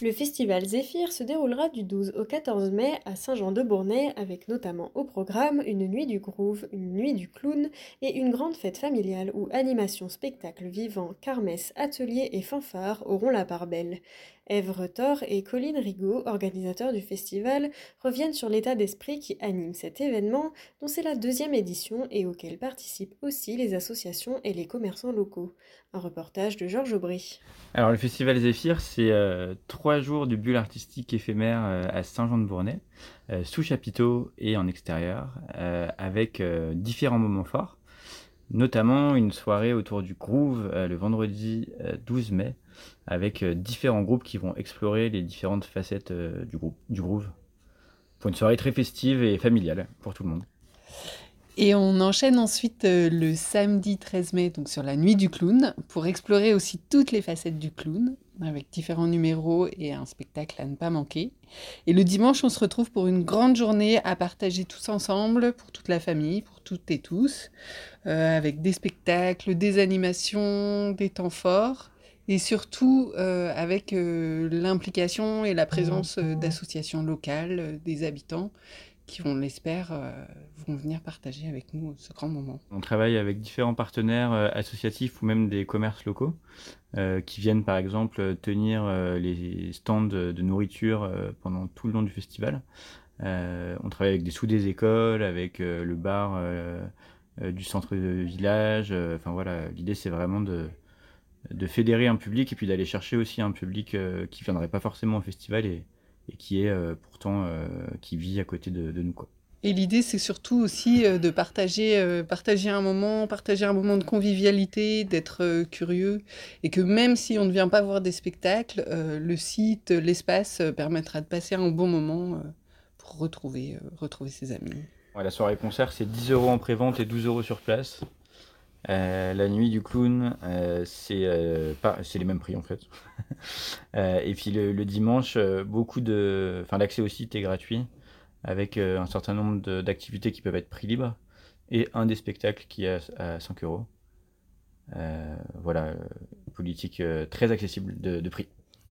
Le festival Zéphyr se déroulera du 12 au 14 mai à Saint-Jean-de-Bournay avec notamment au programme une nuit du groove, une nuit du clown et une grande fête familiale où animation, spectacle vivant, kermesse, ateliers et fanfares auront la part belle. Ève Retor et Colline Rigaud, organisateurs du festival, reviennent sur l'état d'esprit qui anime cet événement dont c'est la deuxième édition et auquel participent aussi les associations et les commerçants locaux. Un reportage de Georges Aubry. Alors le festival Zéphyr, c'est euh, trois jours de bulle artistique éphémère euh, à Saint-Jean-de-Bournay, euh, sous chapiteau et en extérieur, avec différents moments forts, notamment une soirée autour du groove le vendredi 12 mai, avec différents groupes qui vont explorer les différentes facettes du, groupe, du groove. Pour une soirée très festive et familiale pour tout le monde. Et on enchaîne ensuite le samedi 13 mai, donc sur la nuit du clown, pour explorer aussi toutes les facettes du clown, avec différents numéros et un spectacle à ne pas manquer. Et le dimanche, on se retrouve pour une grande journée à partager tous ensemble, pour toute la famille, pour toutes et tous, euh, avec des spectacles, des animations, des temps forts, et surtout euh, avec euh, l'implication et la présence d'associations locales, des habitants, qui, on l'espère, euh, vont venir partager avec nous ce grand moment. On travaille avec différents partenaires euh, associatifs ou même des commerces locaux euh, qui viennent par exemple tenir les stands de, nourriture pendant tout le long du festival. on travaille avec des sous des écoles, avec le bar du centre de village. Enfin voilà, l'idée c'est vraiment de, de fédérer un public et puis d'aller chercher aussi un public qui viendrait pas forcément au festival et qui est euh, pourtant euh, qui vit à côté de, nous quoi. Et l'idée, c'est surtout aussi euh, de partager, partager un moment, partager un moment de convivialité, d'être curieux, et que même si on ne vient pas voir des spectacles, le site, l'espace permettra de passer un bon moment pour retrouver, retrouver ses amis. la soirée concert, c'est 10 euros en pré-vente et 12 euros sur place. Euh, la nuit du clown, euh, c'est euh, les mêmes prix en fait. et puis le, dimanche, beaucoup de, enfin l'accès au site est gratuit avec un certain nombre d'activités qui peuvent être prix libre et un des spectacles qui est à, 5 euros. voilà, politique très accessible de prix.